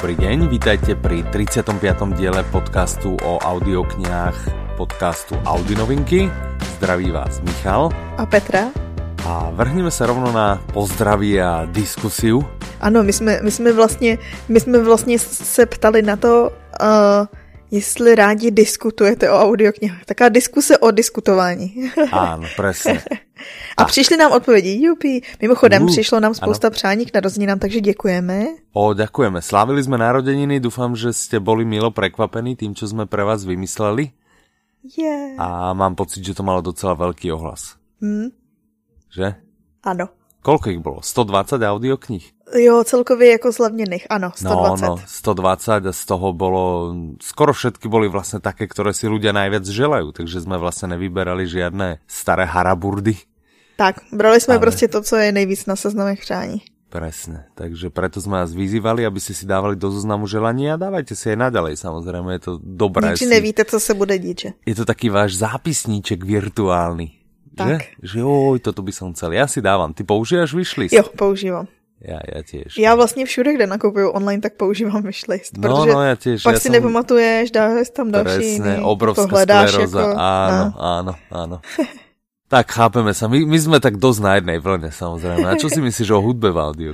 Dobrý deň, vítajte pri 35. diele podcastu o audioknihách podcastu Audi Novinky. Zdraví vás Michal. A Petra. A vrhneme se rovno na pozdraví a diskusiu. Ano, my jsme, my jsme, vlastně, my jsme vlastně se ptali na to, uh, jestli rádi diskutujete o audioknihách. Taká diskuse o diskutování. Áno, presne. A, a přišli nám odpovědi, jupi. Mimochodem, uh, přišlo nám spousta ano. přání k narozeninám, takže děkujeme. O, ďakujeme. Slávili jsme narodeniny, doufám, že jste boli milo prekvapení tým, čo jsme pre vás vymysleli. Yeah. A mám pocit, že to malo docela velký ohlas. Hmm. Že? Ano. Koľko ich bolo? 120 audioknih? Jo, celkově jako zlevněných, ano, 120. No, no, 120 a z toho bolo, skoro všetky boli vlastne také, ktoré si ľudia najviac želajú, takže sme vlastne nevyberali žiadne staré haraburdy. Tak, brali jsme Ale... prostě to, co je nejvíc na seznamech přání. Presne, takže preto sme vás vyzývali, aby ste si dávali do zoznamu želania a dávajte si aj naďalej, samozrejme, je to dobré. Nič nevíte, co se bude dít, že? Je to taký váš zápisníček virtuálny. Tak. Že? že oj, toto by som chcel. Ja si dávam. Ty používaš wishlist? Jo, používám. Já, já těž. Já vlastně všude, kde nakupuju online, tak používám wishlist. No, protože no, já těž. Pak já si jsem... nepamatuješ, dáš tam další Presne, obrovská skleróza. Jako, áno, no. áno, áno. Tak chápeme sa. My, my sme tak dosť na jednej vlne, samozrejme. A čo si myslíš o hudbe v audio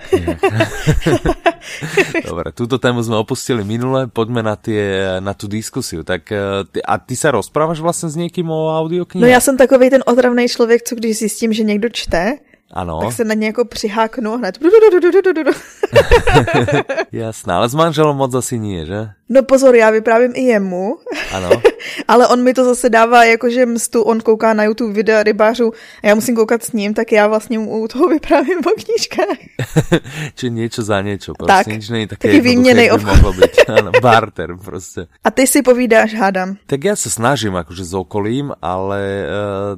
Dobre, túto tému sme opustili minule, poďme na, tie, na tú diskusiu. Tak, e, ty, a ty sa rozprávaš vlastne s niekým o audioknihe? No já jsem takový ten otravný člověk, co když zjistím, že někdo čte, ano. Tak se na ně jako přiháknu hned. Jasné, ale s manželom moc asi nie, že? No pozor, já vyprávím i jemu. Ano. ale on mi to zase dává jakože mstu, on kouká na YouTube videa rybářů a já musím koukat s ním, tak já vlastně u toho vyprávím o knížkách. Či něco za něco, prostě tak, nič není také taky výměnej by mohlo být. Ano, barter prostě. A ty si povídáš, hádám. Tak já se snažím jakože s okolím, ale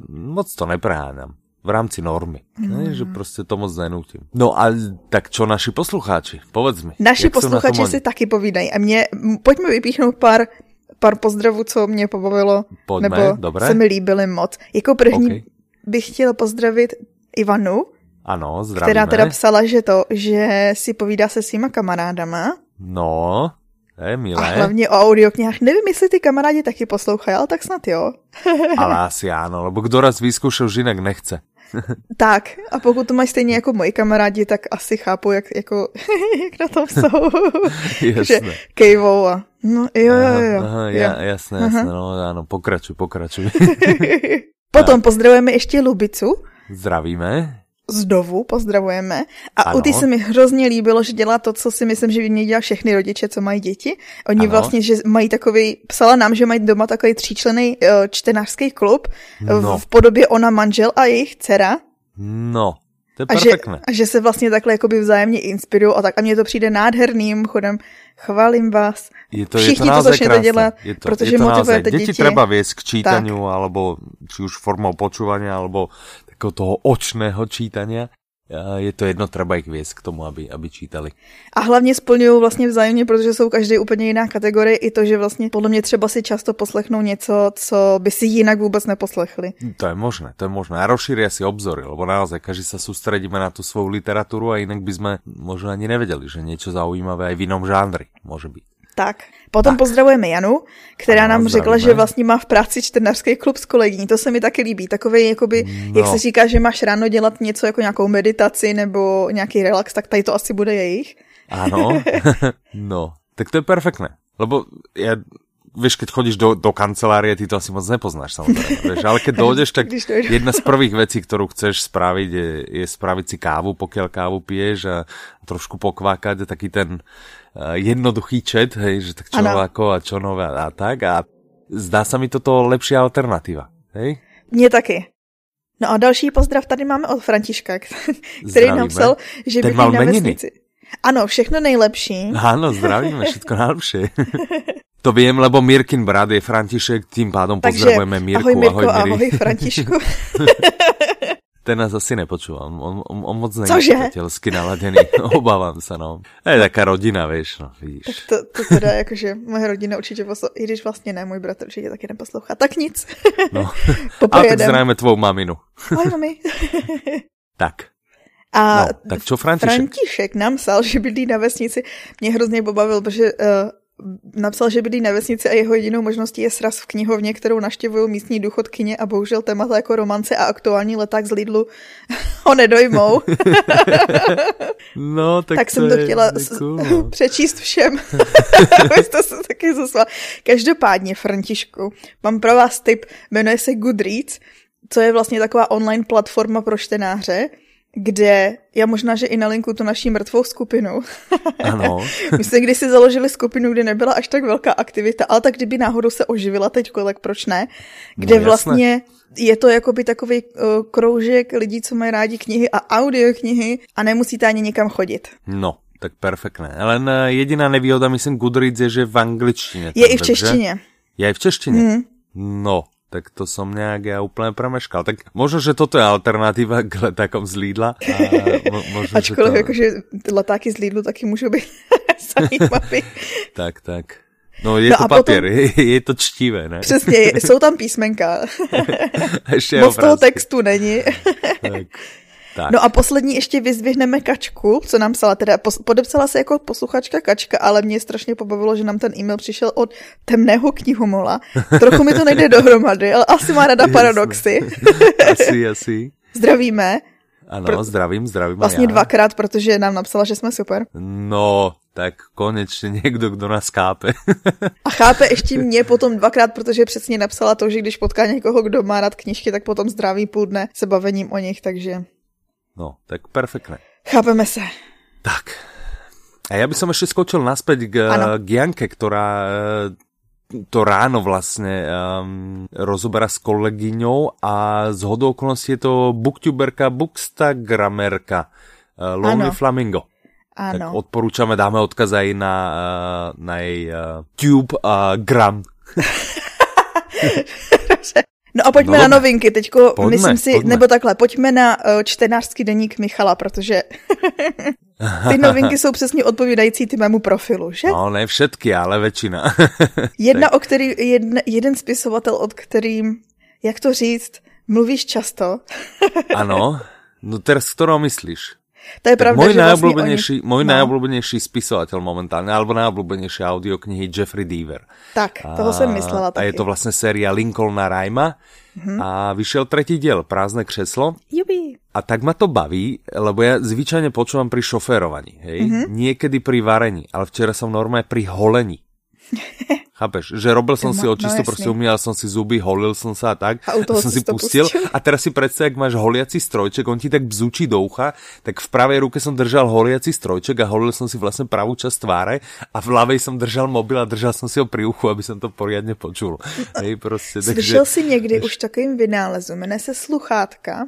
uh, moc to nepreháňam v rámci normy. Mm. Ne, že prostě to moc nenutím. No a tak čo naši poslucháči? Povedz mi. Naši posluchači si taky povídají. A mě, pojďme vypíchnout pár, pár pozdravů, co mě pobavilo. Pojďme, nebo dobré. se mi líbily moc. Jako první okay. bych chtěla pozdravit Ivanu. Ano, zdravíme. Která teda psala, že to, že si povídá se svýma kamarádama. No, je milé. A hlavně o audioknihách. Nevím, jestli ty kamarádi taky poslouchají, ale tak snad jo. ale asi ano, lebo kdo raz vyzkoušel, že jinak nechce. tak, a pokud to mají stejně jako moji kamarádi, tak asi chápu, jak, jako, jak na tom jsou. že kejvou a no jo, jo, jo. Aha, jo. jasné, jasné, no ano, pokračuj, pokračuj. Potom pozdravujeme ještě Lubicu. Zdravíme zdovu pozdravujeme. A ano. u ty se mi hrozně líbilo, že dělá to, co si myslím, že by měli dělat všechny rodiče, co mají děti. Oni ano. vlastně, že mají takový, psala nám, že mají doma takový tříčlený uh, čtenářský klub no. v, v podobě ona manžel a jejich dcera. No, to je a že, a že se vlastně takhle jakoby vzájemně inspirují a tak. A mně to přijde nádherným chodem. Chválím vás. Je to, Všichni je to, to začnete dělat, je to, protože je to motivujete děti. Děti treba viesť k čítaniu, tak. alebo či už formou počúvania, alebo takého toho očného čítania. Je to jedno, ich viesť k tomu, aby, aby čítali. A hlavně splňují vlastně vzájemně, protože jsou každý úplně jiná kategorie. I to, že vlastně podle mě třeba si často poslechnou něco, co by si jinak vůbec neposlechli. To je možné, to je možné. A rozšíria si obzory, lebo naozaj každý sa sústredíme na tu svou literaturu a inak by sme možno ani nevedeli, že niečo zaujímavé aj v inom žánri môže byť. Tak. Potom tak. pozdravujeme Janu, která ano, nám řekla, že vlastně má v práci čtenářský klub s kolegyní. To se mi taky líbí. Takový, jakoby, no. jak se říká, že máš ráno dělat něco jako nějakou meditaci nebo nějaký relax, tak tady to asi bude jejich. Ano, no, tak to je perfektné. Lebo ja vieš, keď chodíš do, do kancelárie, ty to asi moc nepoznáš samozrejme, vieš, ale keď dojdeš, tak jedna z prvých vecí, ktorú chceš spraviť, je, je spraviť si kávu, pokiaľ kávu piješ a trošku pokvákať, taký ten jednoduchý čet, hej, že tak čo nováko a čo nové a tak a zdá sa mi toto lepšia alternativa, hej? Mně taky. No a další pozdrav tady máme od Františka, který Zdravíme. napsal, že by na vesnici. Ano, všechno nejlepší. Ano, zdravíme, všetko najlepšie. To vím, lebo Mirkin brat je František, tím pádom Takže, pozdravujeme Mirku. Ahoj Mirko, ahoj, ahoj Františku. Ten nás asi nepočúva, on, on, on moc není naladený, obávám se, no. Je taká rodina, víš, no, vidíš. Tak to, to teda jakože moje rodina určitě poslouchá, i když vlastně ne, můj bratr určitě taky neposlouchá, tak nic. No, a tak zdravíme tvou maminu. Ahoj mami. tak, A no, tak čo František? František nám psal, že bydlí na vesnici. Mě hrozně pobavil, protože uh, napsal, že bydlí na vesnici a jeho jedinou možností je sraz v knihovně, kterou naštěvují místní důchodkyně a bohužel témata jako romance a aktuální leták z Lidlu ho nedojmou. no, tak, tak to jsem to chtěla cool, no. přečíst všem. Abyste se taky zasla. Každopádně, Františku, mám pro vás tip, jmenuje se Goodreads, co je vlastně taková online platforma pro čtenáře, kde já možná, že i na linku tu naší mrtvou skupinu. Ano. My jsme kdysi založili skupinu, kde nebyla až tak velká aktivita, ale tak kdyby náhodou se oživila teď, tak proč ne? Kde no, vlastně je to jakoby takový uh, kroužek lidí, co mají rádi knihy a audioknihy a nemusíte ani nikam chodit. No, tak perfektné. Len eh, jediná nevýhoda, myslím, Goodreads je, že v angličtině. Je i v češtině. Je i v češtině? Mm. No, tak to som nejak ja úplne premeškal. Tak možno, že toto je alternatíva k letákom z Lidla. A mo, možno, Ačkoliv, to... jakože letáky z Lidlu taky můžou být zajímavý. tak, tak. No je no to papier, potom... je, je to čtivé, ne? Přesně, jsou tam písmenka. Ještě Moc toho textu není. tak. Tak. No a poslední ještě vyzvihneme Kačku, co nám psala, teda podepsala se jako posluchačka Kačka, ale mě strašně pobavilo, že nám ten e-mail přišel od temného knihomola. Trochu mi to nejde dohromady, ale asi má rada paradoxy. asi, asi. Zdravíme. Ano, Pro... zdravím, zdravím. Vlastně já. dvakrát, protože nám napsala, že jsme super. No, tak konečně někdo, kdo nás chápe. A chápe ještě mě potom dvakrát, protože přesně napsala to, že když potká někoho, kdo má rád knižky, tak potom zdraví půl dne se bavením o nich, takže... No, tak perfektné. Chápeme se. Tak. A ja by som ešte skočil naspäť k, k Janke, ktorá eh, to ráno vlastne um, rozoberá s kolegyňou a z hodou okolností je to booktuberka, bookstagramerka uh, Lonely ano. Flamingo. Ano. Tak odporúčame, dáme odkaz aj na, na jej uh, tube a uh, gram. No a pojďme no, na novinky, teďko pojďme, myslím si, pojďme. nebo takhle, pojďme na uh, čtenářský deník Michala, protože ty novinky jsou přesně odpovídající ty mému profilu, že? No, ne všetky, ale většina. jedna, o který, jedna, jeden spisovatel, od kterým, jak to říct, mluvíš často. ano, no teraz, kterou myslíš? To je pravda, môj že najobľúbenejší, vlastne oni... môj no. najobľúbenejší spisovateľ momentálne, alebo najobľúbenejší audioknihy Jeffrey Deaver. Tak, toho a, jsem myslela taky. A je to vlastně séria Lincolna Rajma mm-hmm. a vyšel tretí diel, Prázdne křeslo. Jubi. A tak ma to baví, lebo ja zvyčajne počúvam pri šoférovaní, hej? Mm-hmm. Niekedy pri varení, ale včera som normálne pri holení. Chápeš? Že robil som no, si očisto, no, prostě umial som si zuby, holil som sa a tak. A, som si pustil. pustil. A teraz si predstav, jak máš holiaci strojček, on ti tak bzučí do ucha, tak v pravej ruke som držal holiaci strojček a holil som si vlastne pravú časť tváre a v ľavej som držal mobil a držal som si ho pri uchu, aby som to poriadne počul. Hej, prostě, Slyšel takže, si někdy už takovým vynálezem, jmenuje se sluchátka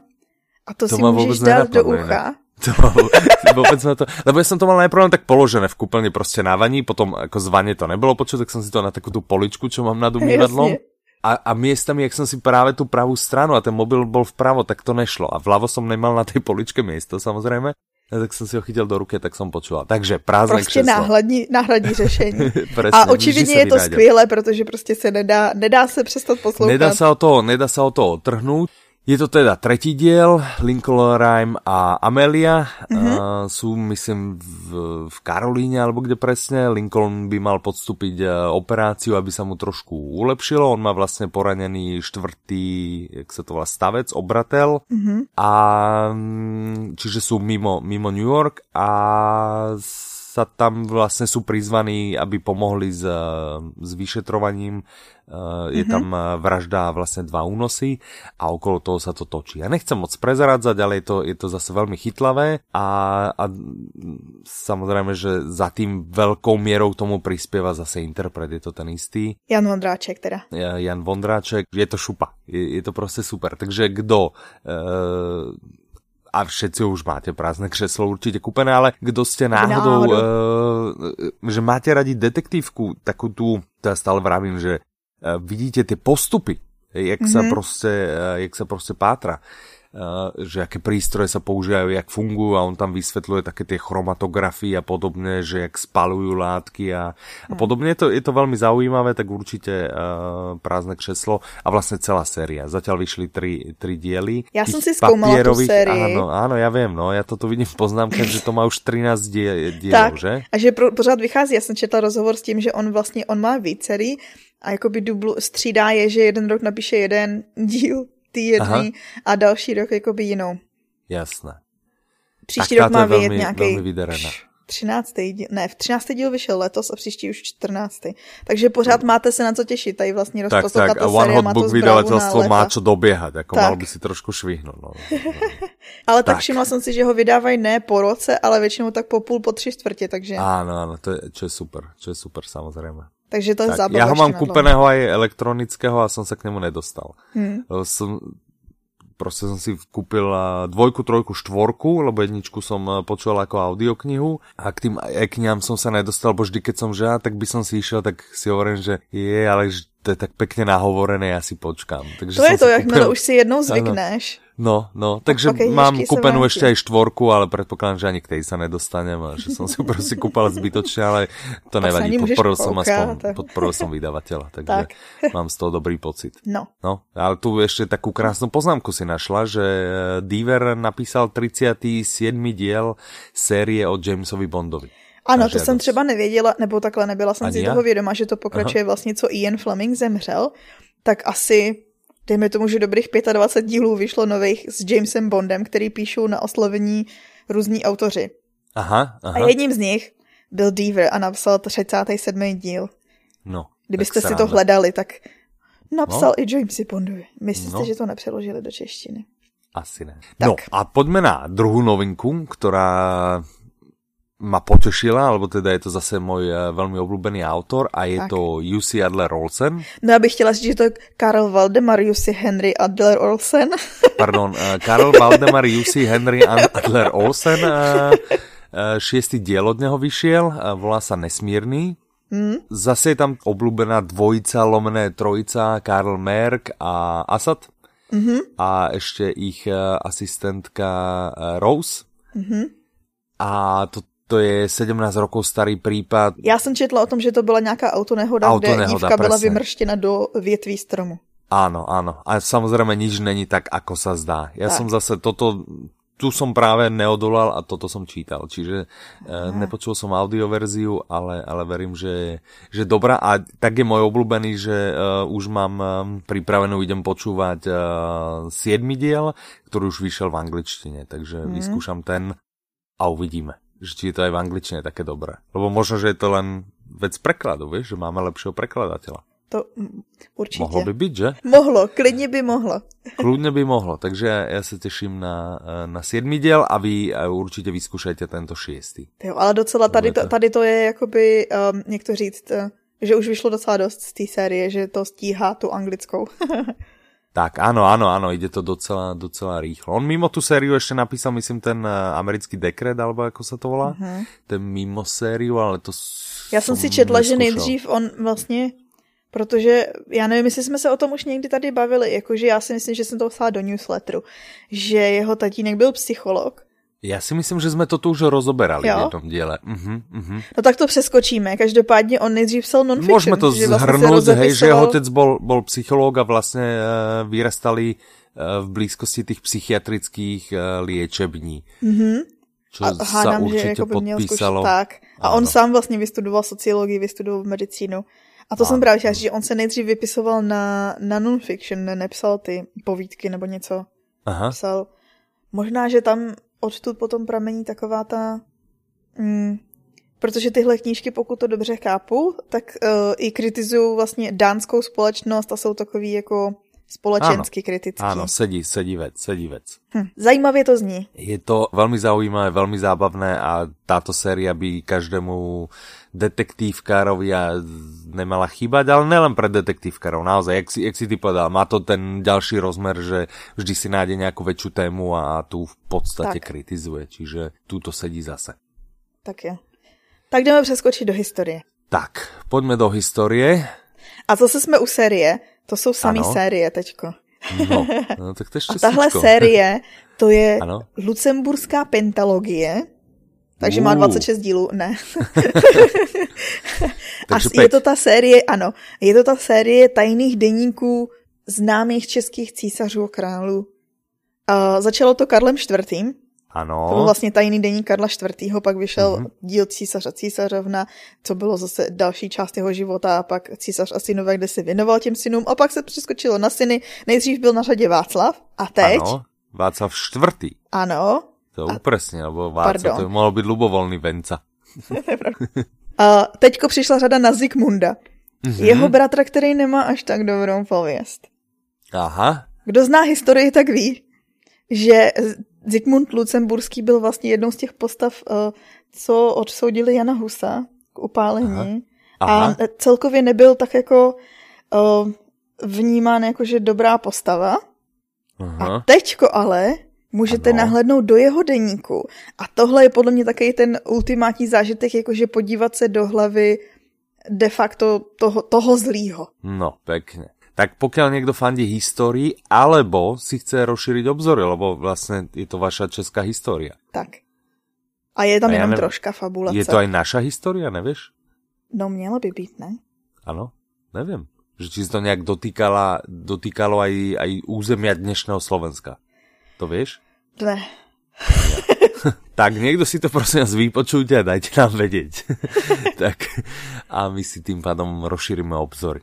a to, to si můžeš dát do ucha. Ne? To, vôbec ma to, lebo ja som to mal najprv tak položené v kúpeľni proste na vaní, potom ako zvanie to nebolo počuť, tak som si to na takú tú poličku, čo mám nad umývadlom. A, a miestami, jak som si práve tú pravú stranu a ten mobil bol vpravo, tak to nešlo. A vľavo som nemal na tej poličke miesto, samozrejme. A tak jsem si ho chytil do ruky, tak jsem počula. Takže prázdné prostě křeslo. náhradní, náhradní řešení. Presne, a očividně je to skvělé, protože prostě se nedá, nedá se přestat poslouchat. Nedá se o to, nedá se o to otrhnout. Je to teda tretí diel, Lincoln Rhyme a Amelia. Mm-hmm. Uh, sú, myslím, v, v Karolíne, alebo kde presne. Lincoln by mal podstúpiť uh, operáciu, aby sa mu trošku ulepšilo. On má vlastne poranený štvrtý, jak sa to volá, stavec, obratel. Mm-hmm. A mm, čiže sú mimo, mimo New York a sa tam vlastne sú prizvaní, aby pomohli s, s vyšetrovaním. Je mm-hmm. tam vražda vlastne dva únosy a okolo toho sa to točí. Ja nechcem moc prezradzať, ale je to, je to zase veľmi chytlavé a, a samozrejme, že za tým veľkou mierou tomu prispieva zase interpret, je to ten istý. Jan Vondráček teda. Jan Vondráček, je to šupa, je, je to prostě super. Takže kdo e, a všetci už máte prázdne křeslo určitě kupené, ale kdo jste náhodou, uh, že máte radi detektívku, takú tu, to já stále vravím, že uh, vidíte ty postupy, jak mm -hmm. se prostě, uh, jak se prostě pátra. Že aké prístroje sa používajú, jak fungujú a on tam vysvetľuje také tie chromatografie a podobne, že jak spalujú látky a, a podobne. Je to, je to veľmi zaujímavé, tak určite uh, prázdne křeslo a vlastne celá séria. Zatiaľ vyšli tri, tri diely. Ja som si skúmala tú sériu. Áno, áno, ja viem, no, ja toto vidím v poznámkách, že to má už 13 die, dielov, tak, že? a že pro, pořád vychází. Ja som četla rozhovor s tím, že on vlastně, on má vícerý a jakoby dublu, střídá je, že jeden rok napíše jeden díl ty jedný a další rok jakoby jinou. Jasné. Příští tak rok má vyjet nějaký 13. díl, ne, v 13. díl vyšel letos a příští už 14. Takže pořád máte se na co těšit, tady vlastně tak, tak, a One Hot Book vydavatelstvo má co doběhat, jako tak. mal by si trošku švihnout. No. ale tak, tak všimla jsem si, že ho vydávají ne po roce, ale většinou tak po půl, po tři čtvrtě, takže... Áno, áno, to je, čo je super, čo je super samozrejme. Takže to je tak, Ja ho mám kúpeného aj elektronického a som sa k nemu nedostal. Hmm. Som, proste som si kúpil dvojku, trojku, štvorku, lebo jedničku som e, počul ako audioknihu a k tým e-knihám som sa nedostal, bo vždy keď som že tak by som si išiel, tak si hovorím, že je, ale to je tak pekne nahovorené, ja si počkám. Takže to je to, jakmile kúpil... už si jednou zvykneš. No, no, takže mám kúpenú ešte aj štvorku, ale predpokladám, že ani k tej sa nedostanem a že som si proste kúpal zbytočne, ale to nevadí, podporil som aspoň, podporil som vydavateľa, takže tak. mám z toho dobrý pocit. No. No, ale tu ešte takú krásnu poznámku si našla, že eh, Diver napísal 37. diel série o Jamesovi Bondovi. Ano, to jsem třeba nevěděla, nebo takhle nebyla jsem Ani si já? toho vědoma, že to pokračuje Aha. vlastně, co Ian Fleming zemřel, tak asi dejme tomu, že dobrých 25 dílů vyšlo nových s Jamesem Bondem, který píšou na oslovení různí autoři. Aha, aha. A jedním z nich byl Deaver a napsal 37. díl. No. Kdybyste si to hledali, tak napsal no. i Jamesy Bondovi. Myslíte, no. že to nepřeložili do češtiny? Asi ne. Tak. No a pojďme na druhou novinku, která ma potešila, alebo teda je to zase můj uh, velmi oblúbený autor a je tak. to Jussi Adler Olsen. No já bych chtěla říct, že to je Karl Valdemar Jussi Henry Adler Olsen. Pardon, uh, Karl Valdemar Jussi Henry Adler Olsen. Uh, šiestý diel od neho vyšiel, volá sa Nesmírný. Mm. Zase je tam oblúbená dvojica, lomené trojica, Karl Merck a Asad. Mm-hmm. A ešte ich asistentka Rose. Mm-hmm. A to to je 17 rokov starý případ. Já jsem četla o tom, že to byla nějaká autonehoda, autonehoda kde dívka byla vymrštěna do větví stromu. Áno, áno. A samozrejme nič není tak, ako sa zdá. Ja tak. som zase toto, tu som práve neodolal a toto som čítal. Čiže e, nepočul som audioverziu, ale, ale verím, že, že dobrá. A tak je môj obľúbený, že uh, už mám um, pripravenú, idem počúvať uh, 7 diel, ktorý už vyšel v angličtine. Takže mm. vyskúšam ten a uvidíme že či je to aj v angličtine také dobré. Lebo možno, že je to len vec prekladu, vieš, že máme lepšieho prekladateľa. To určitě. Mohlo by být, že? Mohlo, klidně by mohlo. Kludně by mohlo, takže já, se těším na, na sedmý díl a vy určitě vyzkoušejte tento šestý. Jo, ale docela tady to, tady to je jakoby, um, jak to říct, uh, že už vyšlo docela dost z té série, že to stíhá tu anglickou. Tak áno, áno, áno, ide to docela, docela rýchlo. On mimo tú sériu ešte napísal, myslím, ten eh, americký dekret, alebo ako sa to volá, uh-huh. ten mimo sériu, ale to Já jsem si četla, neskúšal. že nejdřív on vlastně, protože já nevím, jestli jsme se o tom už někdy tady bavili, jakože já si myslím, že jsem to psala do newsletteru, že jeho tatínek byl psycholog já si myslím, že jsme to tu už rozoberali jo? v jednom díle. Uh-huh, uh-huh. No tak to přeskočíme. Každopádně on nejdřív psal non-fiction. Můžeme to vlastně zhrnout, hej, že jeho otec bol, bol psycholog a vlastně uh, vyrastali uh, v blízkosti těch psychiatrických uh, liečební. Uh-huh. Čo a hádám, že jako by měl podpísalo. tak. A ano. on sám vlastně vystudoval sociologii, vystudoval medicínu. A to ano. jsem právě chtěla že on se nejdřív vypisoval na, na non-fiction, ne, nepsal ty povídky nebo něco. Aha. Psal. Možná, že tam odtud potom pramení taková ta... Mm, protože tyhle knížky, pokud to dobře chápu, tak uh, i kritizují vlastně dánskou společnost a jsou takový jako společensky ano, kritický. Áno, sedí, sedí vec, sedí vec. Hm, zajímavě to zní. Je to velmi zaujímavé, velmi zábavné a táto séria by každému detektívkárovi nemala chýbať, ale nelen pre detektívkárov, naozaj, jak si, jak si ty povedal, má to ten ďalší rozmer, že vždy si nájde nejakú väčšiu tému a tu v podstate tak. kritizuje, čiže tu to sedí zase. Tak je. Tak jdeme přeskočit do historie. Tak, pojďme do historie. A zase jsme u série. To jsou samé série teďko. No, no tak to ještě A tahle série, to je ano? Lucemburská pentalogie, takže uh. má 26 dílů, ne. a je to ta série, ano, je to ta série tajných deníků známých českých císařů a králů. Uh, začalo to Karlem IV. Ano. To byl vlastně tajný denní Karla IV. Pak vyšel mm-hmm. díl císař a císařovna, co bylo zase další část jeho života a pak císař a synové, kde se věnoval těm synům a pak se přeskočilo na syny. Nejdřív byl na řadě Václav a teď... Ano, Václav IV. Ano. To a... upresně, nebo Václav, Pardon. to by mohlo být lubovolný Venca. a teďko přišla řada na Zikmunda. Mm-hmm. Jeho bratra, který nemá až tak dobrou pověst. Aha. Kdo zná historii, tak ví, že Zikmund Lucemburský byl vlastně jednou z těch postav, eh, co odsoudili Jana Husa k upálení. Aha. Aha. A celkově nebyl tak jako eh, vnímán jako, že dobrá postava. Aha. A teďko ale můžete ano. nahlednout do jeho deníku. A tohle je podle mě taky ten ultimátní zážitek, jakože podívat se do hlavy de facto toho, toho zlýho. No, pekne tak pokiaľ niekto fandí histórii, alebo si chce rozšíriť obzory, lebo vlastne je to vaša česká história. Tak. A je tam a jenom ja troška fabulace. Je to aj naša história, nevieš? No měla by být, ne? Ano, nevím. Že či to nějak dotýkala, dotýkalo aj, aj územia dnešného Slovenska. To vieš? Ne. tak někdo si to prosím vás vypočujte a dajte nám vedieť. tak a my si tým pádom rozšírime obzory.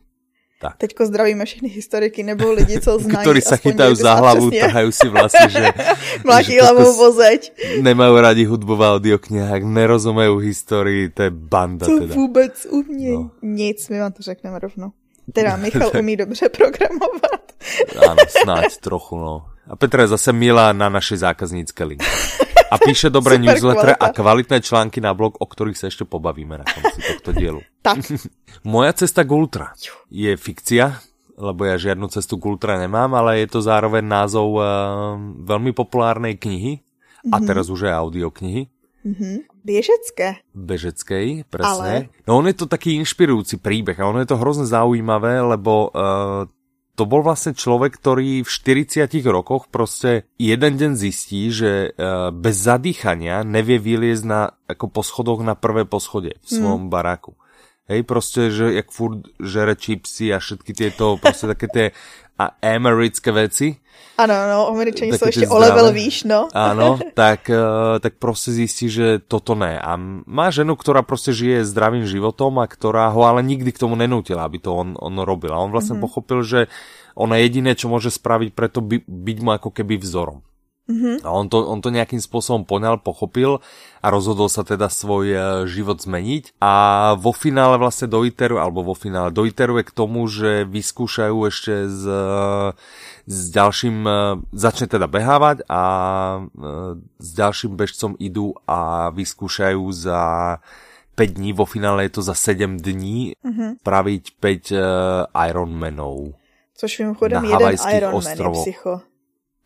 Tak. Teďko zdravíme všechny historiky nebo lidi, co znají. Ktorí sa chytajú za hlavu, přesně. tahajú si vlasy, že... Mlátí hlavou vozeď. Nemajú radi hudbu v audioknihách, nerozumejú historii, to je banda to teda. vůbec umějí. No. Nic, my vám to řekneme rovno. Teda Michal umí dobře programovat. Áno, snáď trochu, no. A Petra je zase milá na naše zákaznícke linky. A píše dobré newsletter a kvalitné články na blog, o ktorých sa ešte pobavíme na konci tohto dielu. Tak. Moja cesta k Ultra je fikcia, lebo ja žiadnu cestu k Ultra nemám, ale je to zároveň názov uh, veľmi populárnej knihy, mm-hmm. a mhm. teraz už aj audioknihy. Mm-hmm. Běžecké. Bežeckej, presne. Ale... No on je to taký inšpirujúci príbeh a ono je to hrozne zaujímavé, lebo uh, to bol vlastne človek, ktorý v 40 rokoch prostě jeden deň zistí, že uh, bez zadýchania nevie vyliezť na, ako po schodoch na prvé poschode v svojom hmm. baráku. Hej, prostě, že jak furt žere čipsy a všetky tieto prostě také tie a americké veci. Ano, no, američani jsou ještě o level výš, no. Ano, tak, uh, tak prostě zjistí, že toto ne. A má ženu, která prostě žije zdravým životom a která ho ale nikdy k tomu nenutila, aby to on, on robil. A on vlastně mm -hmm. pochopil, že ona jediné, čo môže spraviť, preto by, byť mu ako keby vzorom. Mm-hmm. A on to, on to nejakým spôsobom poňal, pochopil a rozhodol sa teda svoj uh, život zmeniť. A vo finále vlastne do ITERu, alebo vo finále do ITERu je k tomu, že vyskúšajú ešte s, s ďalším, uh, začne teda behávať a s ďalším bežcom idú a vyskúšajú za 5 dní, vo finále je to za 7 dní, mm-hmm. praviť 5 uh, Ironmanov. Což mimochodem jeden Ironman je psycho.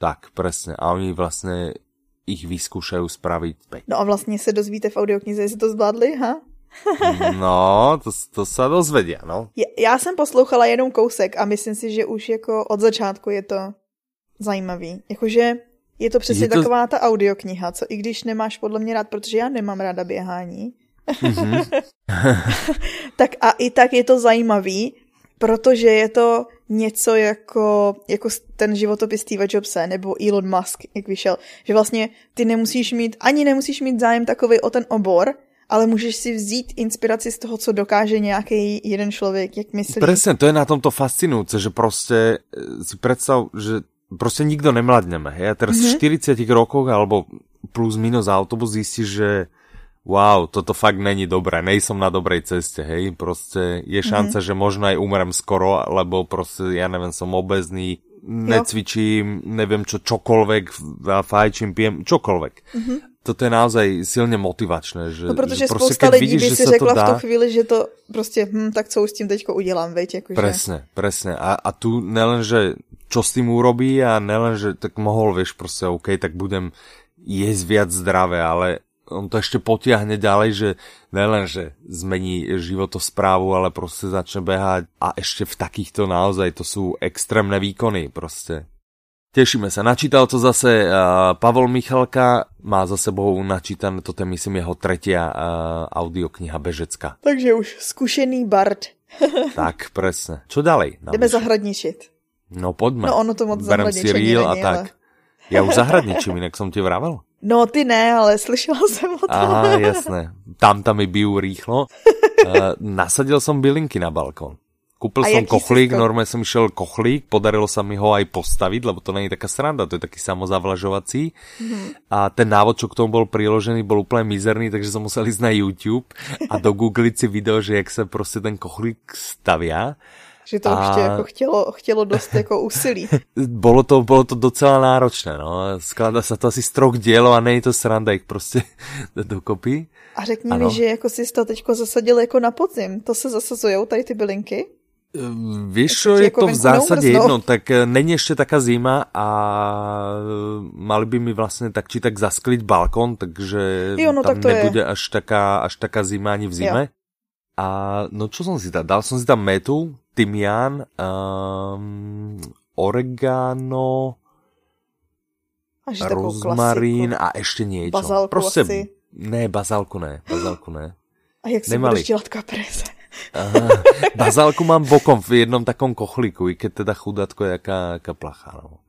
Tak, presne. A oni vlastně ich vyskúšajú spraviť 5. No a vlastně se dozvíte v audioknize, jestli to zvládli, ha? no, to, to se dozvedia, no. Já, já jsem poslouchala jenom kousek a myslím si, že už jako od začátku je to zajímavý. Jakože je to přesně je to... taková ta audiokniha, co i když nemáš podle mě rád, protože já nemám ráda běhání, mm-hmm. tak a i tak je to zajímavý, protože je to něco jako, jako ten životopis Steve Jobse nebo Elon Musk, jak vyšel, že vlastně ty nemusíš mít, ani nemusíš mít zájem takový o ten obor, ale můžeš si vzít inspiraci z toho, co dokáže nějaký jeden člověk, jak myslí. Presne, to je na tomto fascinujúce, že prostě si představ, že prostě nikdo nemladneme, hej? A teraz mm -hmm. v 40 rokoch alebo plus minus autobus zistíš, že wow, toto fakt není dobré, nejsem na dobrej ceste, hej, prostě je šanca, mm -hmm. že možno aj umrem skoro, lebo prostě, ja neviem, som obezný, necvičím, jo. neviem čo, čokoľvek, fajčím, pijem, čokoľvek. Mm -hmm. Toto je naozaj silně motivačné. Že, no protože že prostě, spousta lidí vidíš, by si řekla v tu chvíli, že to prostě, hm, tak co už s tím teďko udělám, veď, jakože. Presne, presne. A, a tu nelen, že čo s tým urobí a nelen, že tak mohol, vieš, prostě OK, tak budem jesť viac zdravé, ale on to ešte potiahne ďalej, že nelen, že zmení životosprávu, ale prostě začne behať a ešte v takýchto naozaj, to sú extrémne výkony prostě. Tešíme sa. Načítal to zase uh, Pavol Michalka, má za sebou načítané, toto je myslím jeho tretia uh, audiokniha Bežecka. Takže už zkušený bard. tak, presne. Čo ďalej? Jdeme zahradničit. No poďme. No ono to moc Berem si reel a tak. Ale... Já už zahradničím, jinak jsem ti vravel. No ty ne, ale slyšela jsem o tom. Aha, jasné. Tam tam mi biju rýchlo. Uh, nasadil som bylinky na balkón. Kúpil som kochlík, normálne som išiel kochlík, podarilo sa mi ho aj postaviť, lebo to není taká sranda, to je taký samozavlažovací. Mm-hmm. A ten návod, čo k tomu bol priložený, bol úplne mizerný, takže som musel ísť na YouTube a dogoogliť si video, že jak sa prostě ten kochlík stavia. Že to a... ještě jako chtělo, chtělo dost jako úsilí. bolo, to, bolo to docela náročné, no. Skládá se to asi strok dielo a není to sranda ich prostě dokopy. A řekni ano. mi, že jako si to teďko zasadil jako na podzim. To se zasazujou tady ty bylinky? Víš, čo je to v zásade jedno, tak eh, není ešte taká zima a mali by mi vlastne tak či tak zaskliť balkón, takže jo, no, tam tak nebude je. až taká, až taká zima ani v zime. Jo. A no čo som si tam, dal som si tam metu, tymián, um, oregano, rozmarín a ešte niečo. Bazálku Proste, asi. Ne, bazálku ne, bazálku ne. A jak si Nemali. budeš dělat kaprese? Aha, bazálku mám bokom v jednom takom kochlíku, i keď teda chudatko je jaká, jaká placha. No.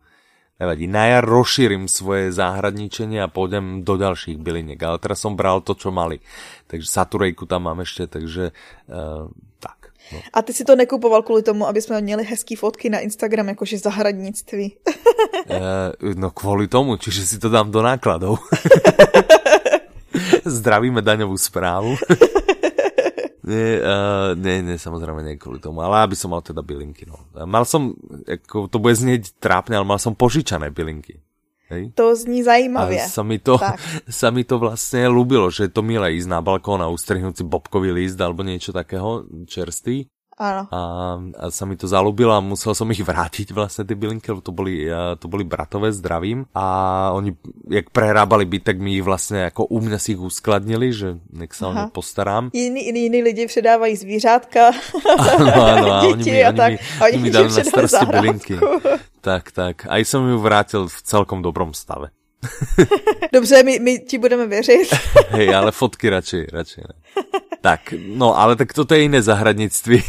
Nevadí, na jar rozšírim svoje záhradničenie a pôjdem do ďalších byliniek, ale teraz som bral to, čo mali. Takže saturejku tam mám ešte, takže uh, tak. No. A ty si to nekupoval kvůli tomu, aby jsme měli hezký fotky na Instagram, jakože zahradnictví. uh, no kvůli tomu, čiže si to dám do nákladov. Zdravíme daňovú správu. Nie, uh, nie, nie, samozrejme nie kvôli tomu, ale aby som mal teda bylinky, no. Mal som, ako, to bude znieť trápne, ale mal som požičané bylinky. Hej? To zní zajímavě. A sa mi, to, sa mi to vlastne ľúbilo, že je to milé ísť na balkón a ustrihnúť si bobkový list alebo niečo takého čerstvý. A, a sa mi to zalúbilo a musel som ich vrátiť vlastne tie bylinky, lebo to boli, to boli bratové, zdravím. A oni, jak prerábali byt, tak mi ich vlastne ako u mňa si ich uskladnili, že nech sa o ne postarám. Jiní, jiní lidi předávají zvířátka. Áno, áno, a oni mi, a tak, mi, oni mi dali na starosti bylinky. Tak, tak. A som ju vrátil v celkom dobrom stave. Dobře, my, my ti budeme věřit. Hej, ale fotky radši, radši ne. Tak, no ale tak toto je jiné zahradnictví.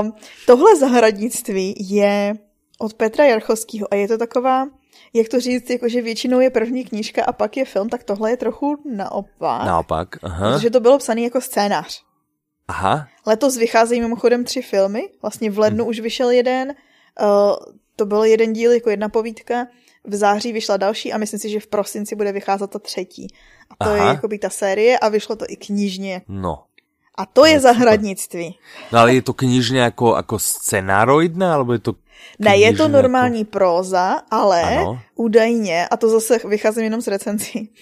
um, tohle zahradnictví je od Petra Jarchovského a je to taková, jak to říct, jakože většinou je první knížka a pak je film, tak tohle je trochu naopak. Naopak, aha. Protože to bylo psané jako scénář. Aha. Letos vycházejí mimochodem tři filmy, vlastně v lednu hmm. už vyšel jeden, uh, to byl jeden díl jako jedna povídka, v září vyšla další a myslím si, že v prosinci bude vycházet ta třetí. A to Aha. je jakoby ta série a vyšlo to i knižně. No. A to je no, zahradnictví. No ale je to knižně jako, jako scenároidné, alebo je to Ne, je to normální jako... próza, ale ano. údajně, a to zase vycházím jenom z recenzí,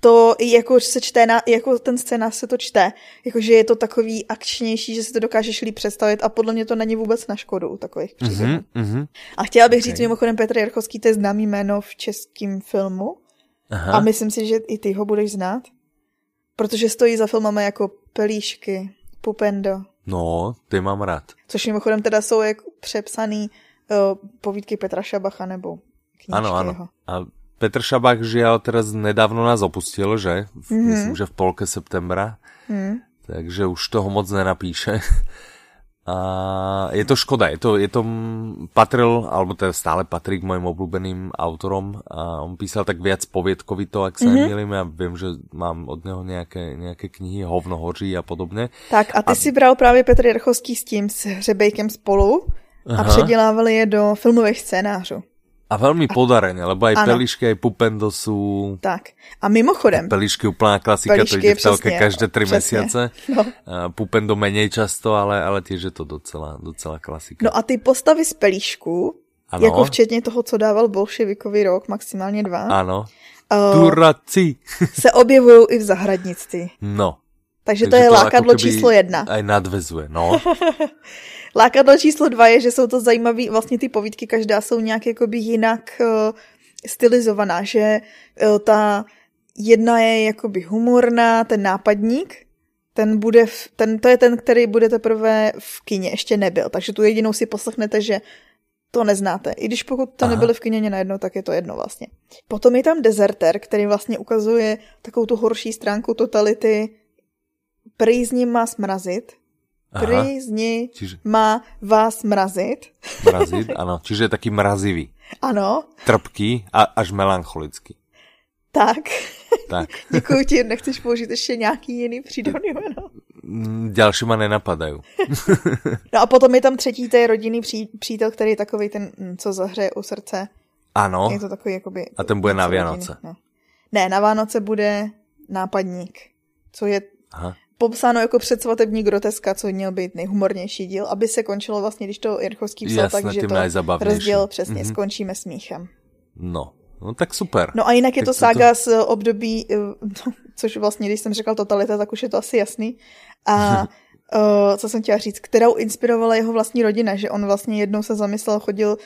to jako se čte, na, jako ten scénář se to čte, jakože je to takový akčnější, že si to dokážeš líp představit a podle mě to není vůbec na škodu u takových příběhů. Mm-hmm, mm-hmm. A chtěla bych okay. říct mimochodem Petr Jarchovský, to je známý jméno v českém filmu Aha. a myslím si, že i ty ho budeš znát, protože stojí za filmama jako Pelíšky, Pupendo. No, ty mám rád. Což mimochodem teda jsou jako přepsaný uh, povídky Petra Šabacha nebo knížky Ano, ano. Jeho. A Petr Šabák žiaľ teraz nedávno nás opustil, že? Mm-hmm. Myslím, že v polke septembra. Mm. Takže už toho moc nenapíše. A je to škoda, je to, je to patril, alebo teda stále patrí k mojim obľúbeným autorom a on písal tak viac poviedkovito, ak sa mm-hmm. nemýlim, ja viem, že mám od neho nejaké, nejaké knihy, Hovno hoří a podobne. Tak a ty a... si bral právě Petr Jarchovský s tím, s Hřebejkem spolu a Aha. předělávali je do filmových scénářů. A veľmi podarené, lebo aj ano. Pelišky, aj Pupendo sú... Tak. A mimochodem... Pelišky úplná klasika, Pelišky, to ide v telke každé přesně. mesiace. No. Pupendo menej často, ale, ale tiež je to docela, docela klasika. No a ty postavy z Pelíšku, ano. jako včetně toho, co dával bolševikový rok, maximálně dva. Ano. Uh, Turaci. se objevují i v zahradnictví. No. Takže, Takže to je to lákadlo číslo jedna. Aj nadvezuje, no. Lákadlo číslo dva je, že jsou to zajímavé, vlastně ty povídky každá jsou nějak jakoby jinak uh, stylizovaná, že uh, ta jedna je jakoby humorná, ten nápadník, ten bude, v, ten, to je ten, který bude teprve v kině, ještě nebyl, takže tu jedinou si poslechnete, že to neznáte. I když pokud to Aha. nebyly v kině najednou, tak je to jedno vlastně. Potom je tam Deserter, který vlastně ukazuje takovou tu horší stránku totality. Prý z má smrazit. Prý z ní Čiže... má vás mrazit. Mrazit, ano. Čiže je taký mrazivý. Ano. Trpký a až melancholický. Tak. Tak. Děkuji ti, nechceš použít ještě nějaký jiný přídavný jméno? Mm, další ma nenapadají. no a potom je tam třetí, to je rodinný pří, přítel, který je takový ten, mm, co zahřeje u srdce. Ano. Je to takový jakoby... A ten bude na Vánoce. Ne. ne, na Vánoce bude nápadník, co je Aha. Popsáno jako předsvatební groteska, co měl být nejhumornější díl, aby se končilo vlastně, když to Jirchovský psal, Jasne, takže to rozděl přesně, mm-hmm. skončíme smíchem. No, No tak super. No a jinak je tak to saga to... z období, eh, což vlastně, když jsem řekl totalita, tak už je to asi jasný. A uh, co jsem chtěla říct, kterou inspirovala jeho vlastní rodina, že on vlastně jednou se zamyslel, chodil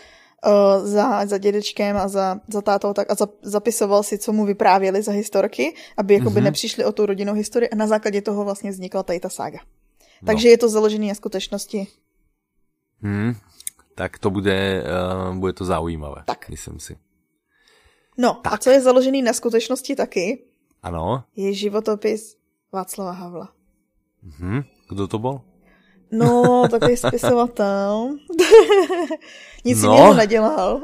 uh, za, za dědečkem a za, za tátou tak, a za, zapisoval si, co mu vyprávěli za historky, aby jakoby mm-hmm. nepřišli o tu rodinnou historii a na základě toho vlastně vznikla tady ta saga. No. Takže je to založené na skutečnosti. Hmm, tak to bude, uh, bude to zaujímavé, tak. myslím si. No tak. a co je založený na skutečnosti taky, ano. je životopis Václava Havla. Mhm. Kdo to byl? No, takový spisovatel. Nic no. jiného nedělal.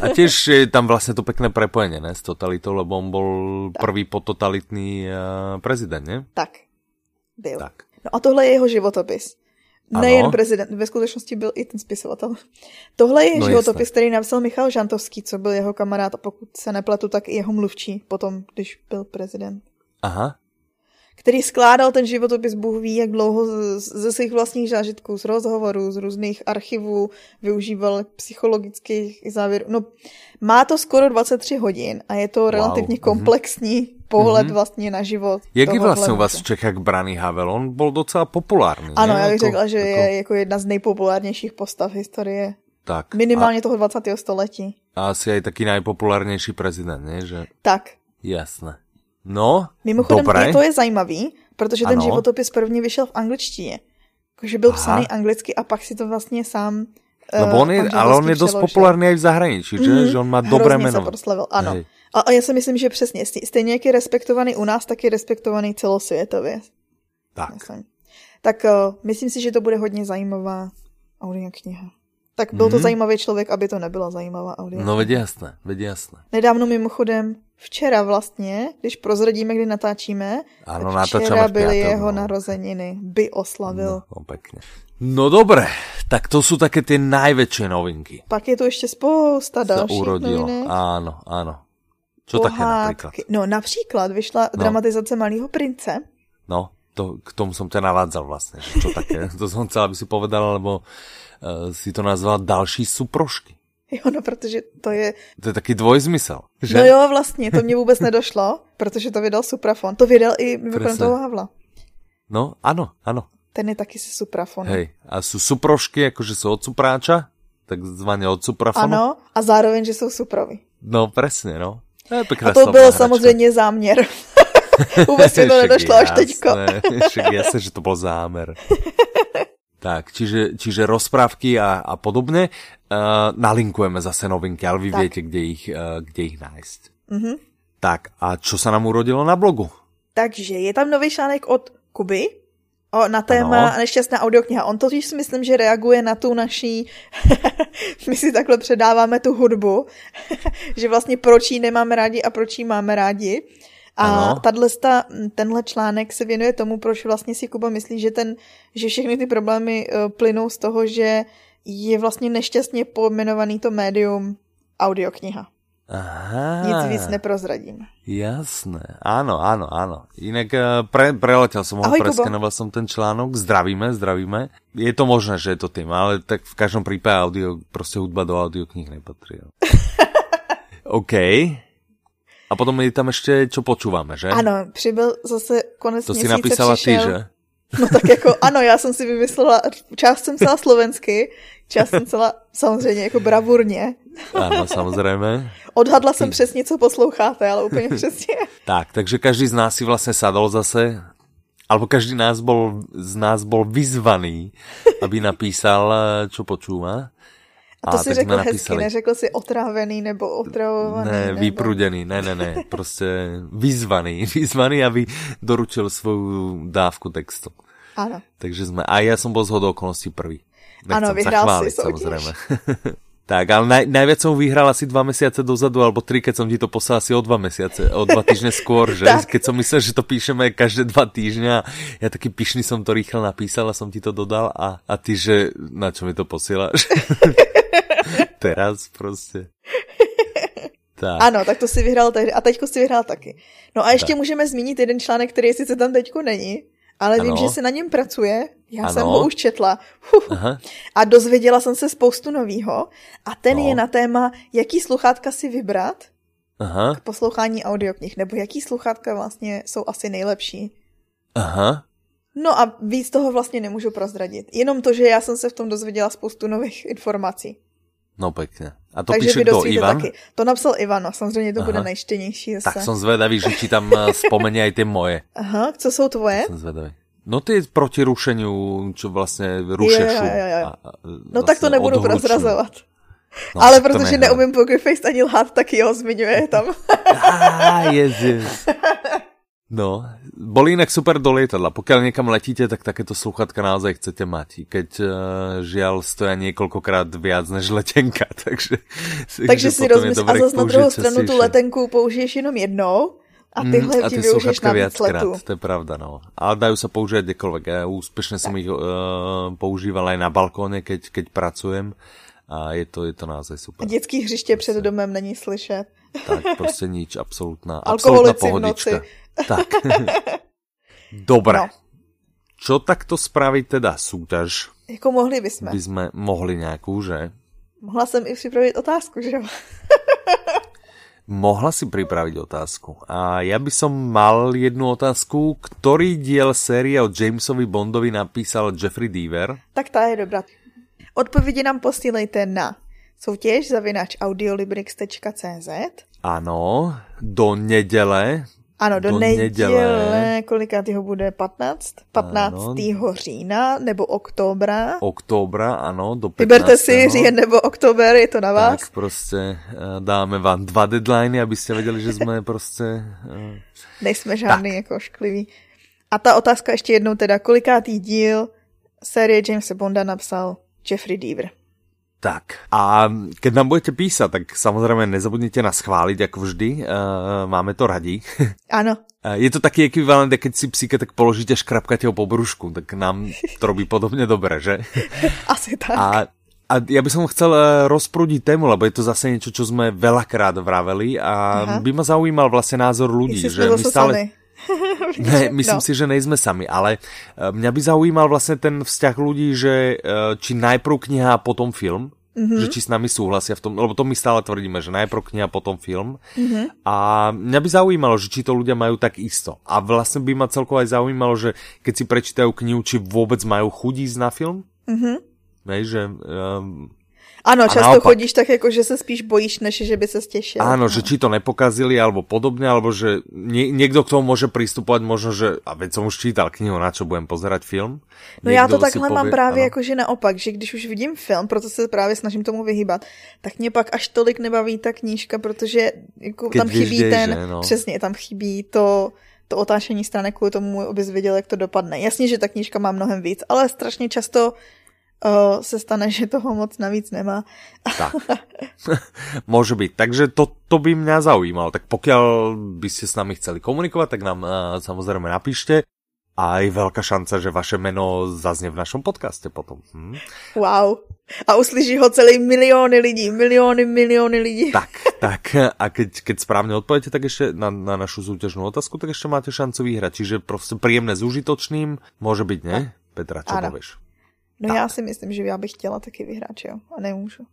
a těž je tam vlastně to pekné prepojení, ne, s totalitou, lebo on byl prvý pototalitný uh, prezident, ne? Tak, byl. Tak. No a tohle je jeho životopis. Nejen prezident, ve skutečnosti byl i ten spisovatel. Tohle je no životopis, jasné. který napsal Michal Žantovský, co byl jeho kamarád a pokud se nepletu, tak i jeho mluvčí potom, když byl prezident. Aha. Který skládal ten životopis Bůh ví, jak dlouho ze svých vlastních zážitků, z rozhovorů, z různých archivů, využíval psychologických závěrů. No, má to skoro 23 hodin a je to relativně wow. Mhm. komplexní pohled mm-hmm. vlastně na život. Jak je vlastně u vás v Čechách braný Havel? On byl docela populární. Ano, já bych jako, řekla, že jako... je jako jedna z nejpopulárnějších postav historie. Tak. Minimálně a... toho 20. století. A asi aj taký nejpopulárnější prezident, ne? Že... Tak. Jasné. No, Mimochodem, dobré. to je zajímavý, protože ten ano. životopis první vyšel v angličtině. Jakože byl Aha. psaný anglicky a pak si to vlastně sám Lebo on je, ale on je dost populární i v zahraničí, že? Mm, že on má dobré jméno. se proslavil, ano. Hej. A, a já si myslím, že přesně, stejně jak je respektovaný u nás, tak je respektovaný celosvětově. Tak. Myslím. Tak uh, myslím si, že to bude hodně zajímavá audio kniha. Tak byl mm. to mhm. zajímavý člověk, aby to nebyla zajímavá audio. No, veď jasné, veď jasné. Nedávno mimochodem, včera vlastně, když prozradíme, kdy natáčíme, ano, tak včera byly jeho no. narozeniny, by oslavil. No, no pekne. No dobré, tak to jsou také ty největší novinky. Pak je tu ještě spousta dalších novinek. Ano, ano. Co také například? No například vyšla no. dramatizace Malého prince. No, to, k tomu jsem tě navádzal vlastně, čo také. to jsem chcel, aby si povedala, lebo si to nazvala další suprošky. Jo, no protože to je... To je taky dvojzmysl, že? No jo, vlastně, to mě vůbec nedošlo, protože to vydal Suprafon. To vydal i mimochodem toho Havla. No, ano, ano. Ten je taky si Suprafon. Hej, a jsou suprošky, jakože jsou od supráča, takzvaně od suprafonu. Ano, a zároveň, že jsou suprovi. No, přesně, no. To je a to byl samozřejmě záměr. Vůbec mi to nedošlo až teďko. Však jasne, že to byl zámer. Tak, čiže, čiže rozprávky a, a podobně. Uh, nalinkujeme zase novinky, ale vy tak. viete, kde ich, uh, kde ich nájsť. Mm-hmm. Tak, a čo sa nám urodilo na blogu? Takže je tam nový článek od Kuby, O, na téma ano. nešťastná audiokniha. On totiž si myslím, že reaguje na tu naší, my si takhle předáváme tu hudbu, že vlastně proč ji nemáme rádi a proč ji máme rádi. A sta, tenhle článek se věnuje tomu, proč vlastně si Kuba myslí, že, ten, že všechny ty problémy uh, plynou z toho, že je vlastně nešťastně pojmenovaný to médium audiokniha. Aha. Nic víc neprozradím. Jasné, áno, áno, áno. Inak eh, pre, preletel som ho, preskenoval som ten článok, zdravíme, zdravíme. Je to možné, že je to tým, ale tak v každom prípade audio, prostě hudba do audioknih nepatrí. OK. A potom je tam ještě, čo počúvame, že? Ano, přibyl zase konec To si napísala přišel... ty, že? No tak jako ano, já jsem si vymyslela, část jsem celá slovensky, část jsem celá samozřejmě jako bravurně. Ano, samozřejmě. Odhadla jsem přesně, co posloucháte, ale úplně přesně. Tak, takže každý z nás si vlastně sadol zase, alebo každý nás bol, z nás bol vyzvaný, aby napísal, čo počúva. A to a si řekl hezky, neřekl si otrávený nebo otravovaný. Ne, nebo... vyprudený, ne, ne, ne, prostě vyzvaný, vyzvaný, aby doručil svou dávku textu. Ano. Takže jsme, a já jsem byl z hodou okolností prvý. Nechcem ano, vyhrál si samozřejmě. tak, ale naj, najviac som vyhral asi dva mesiace dozadu, alebo tri, keď som ti to poslal asi o dva mesiace, o dva týždne skôr, že? keď som myslel, že to píšeme každé dva týždňa, ja taký pyšný som to rýchlo napísal a som ti to dodal a, a ty, že na čo mi to posíláš? Teraz prostě. Tak. Ano, tak to si vyhrál tehdy a teďko si vyhrál taky. No a ještě tak. můžeme zmínit jeden článek, který sice tam teďko není, ale ano. vím, že se na něm pracuje. Já ano. jsem ho už četla. Aha. A dozvěděla jsem se spoustu novýho. A ten no. je na téma, jaký sluchátka si vybrat Aha. k poslouchání audioknih, nebo jaký sluchátka vlastně jsou asi nejlepší. Aha. No a víc toho vlastně nemůžu prozradit. Jenom to, že já jsem se v tom dozvěděla spoustu nových informací. No pěkně. A to Takže píše kdo, Ivan? Taky. To napsal Ivan, no, samozřejmě to Aha. bude nejštěnější. Zase. Tak jsem zvedavý, že ti tam eh, vzpomení i ty moje. Aha, co jsou tvoje? Jsem zvedavý. No ty proti rušení, čo vlastně rušeš. Jo, jo, jo. no tak to nebudu prozrazovat. No, Ale protože neumím Pokerface ani lhát, tak jo, zmiňuje tam. ah, jezus. No, boli inak super do lietadla. Pokiaľ niekam letíte, tak takéto sluchatka naozaj chcete mať. Keď uh, žiaľ stoja niekoľkokrát viac než letenka, takže... Takže si rozmysl, a zase na druhou stranu tu letenku použiješ jenom jednou, a tyhle mm, a ty využiješ na viackrát, to je pravda, no. Ale dajú sa používať kdekoľvek. Ja úspešne som ich uh, používal aj na balkóne, keď, keď pracujem a je to, je to naozaj super. A dětský hřiště před domem není slyšet. Tak, prostě nič, absolútna, absolútna pohodička. Tak. Dobre. No. Čo takto spraviť teda súťaž? Jako mohli bychom. By sme mohli nějakou, že? Mohla jsem i připravit otázku, že jo? Mohla si pripraviť otázku. A ja by som mal jednu otázku. Ktorý diel série o Jamesovi Bondovi napísal Jeffrey Deaver? Tak ta je dobrá. Odpovědi nám posílejte na soutěž zavinač audiolibrix.cz Ano, do neděle ano, do, do neděle, neděle, kolikátýho bude 15? 15. Ano. října nebo oktobra. Oktobra, ano, do 15. Vyberte si říjen nebo oktober, je to na vás. Tak prostě eh, dáme vám dva deadliny, abyste věděli, že jsme prostě... Uh... Nejsme žádný tak. jako šklivý. A ta otázka ještě jednou teda, kolikátý díl série Jamesa Bonda napsal Jeffrey Deaver? Tak a keď nám budete písať, tak samozrejme nezabudnite nás chváliť, ako vždy. Uh, máme to radi. Áno. Uh, je to taký ekvivalent, keď si psíka tak položíte škrapkate ho po brúšku, tak nám to robí podobne dobre, že? Asi tak. A a ja by som chcel eh, rozprúdiť tému, lebo je to zase niečo, čo sme veľakrát vraveli a Aha. by ma zaujímal vlastne názor ľudí. že my stále... ne, myslím no. si, že nejsme sami, ale mňa by zaujímal vlastne ten vzťah ľudí, že či najprv kniha a potom film, Mm-hmm. Že či s nami súhlasia v tom, lebo to my stále tvrdíme, že najprv kniha, potom film. Mm-hmm. A mňa by zaujímalo, že či to ľudia majú tak isto. A vlastne by ma celkovo aj zaujímalo, že keď si prečítajú knihu, či vôbec majú chudí na film. Mm-hmm. Hej, že um, ano, často naopak, chodíš tak jako, že se spíš bojíš, než že by se stěšil. Áno, že či to nepokazili, alebo podobne, alebo že nie, niekto k tomu môže pristupovať možno, že, a veď som už čítal knihu, na čo budem pozerať film. No já to takhle povie, mám právě ano. jako, že naopak, že když už vidím film, proto se právě snažím tomu vyhýbat, tak mě pak až tolik nebaví ta knížka, protože jako tam chybí děj, ten, že, no. přesně, tam chybí to, to otáčení stranek kvůli tomu, abys viděl, jak to dopadne. Jasně, že ta knížka má mnohem víc, ale strašně často uh, se stane, že toho moc navíc nemá. Tak, může být. Takže to, to by mě zaujímalo. Tak pokud byste s nami chceli komunikovat, tak nám uh, samozřejmě napište. A je velká šance, že vaše jméno zazně v našem podcaste potom. Hm? Wow. A uslyší ho celý miliony lidí, miliony, miliony lidí. Tak, tak. A keď, keď správně odpovíte, tak ještě na, na našu soutěžnou otázku, tak ještě máte šancu vyhrať. Čiže prostě príjemné s užitočným, může být, ne? Petra, čo pověš? No tak. já si myslím, že já bych chtěla taky vyhrát, jo? A nemůžu.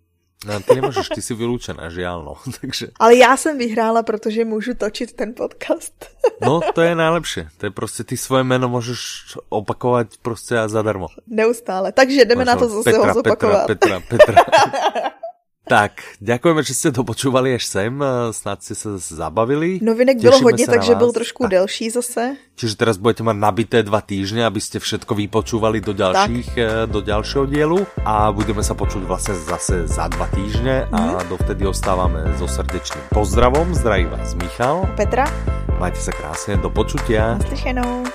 No, ty nemůžeš, ty jsi vyloučená, žiaľ, no. Takže... Ale já jsem vyhrála, protože můžu točit ten podcast. no, to je nejlepší. To je prostě, ty svoje jméno můžeš opakovat prostě a zadarmo. Neustále. Takže jdeme Máš na to zase Petra, ho zopakovat. Petra, Petra, Petra. Tak, ďakujeme, že ste dopočúvali až sem, snad ste sa zabavili. Novinek bylo hodně, takže byl trošku tak. delší zase. Čiže teraz budete mať nabité dva týždne, aby ste všetko vypočúvali do, ďalších, tak. Eh, do ďalšieho dielu a budeme sa počuť vlastne zase za dva týždne mm. a mhm. dovtedy ostávame so srdečným pozdravom. Zdraví vás Michal. Petra. Majte sa krásne, do počutia. Naslyšenou.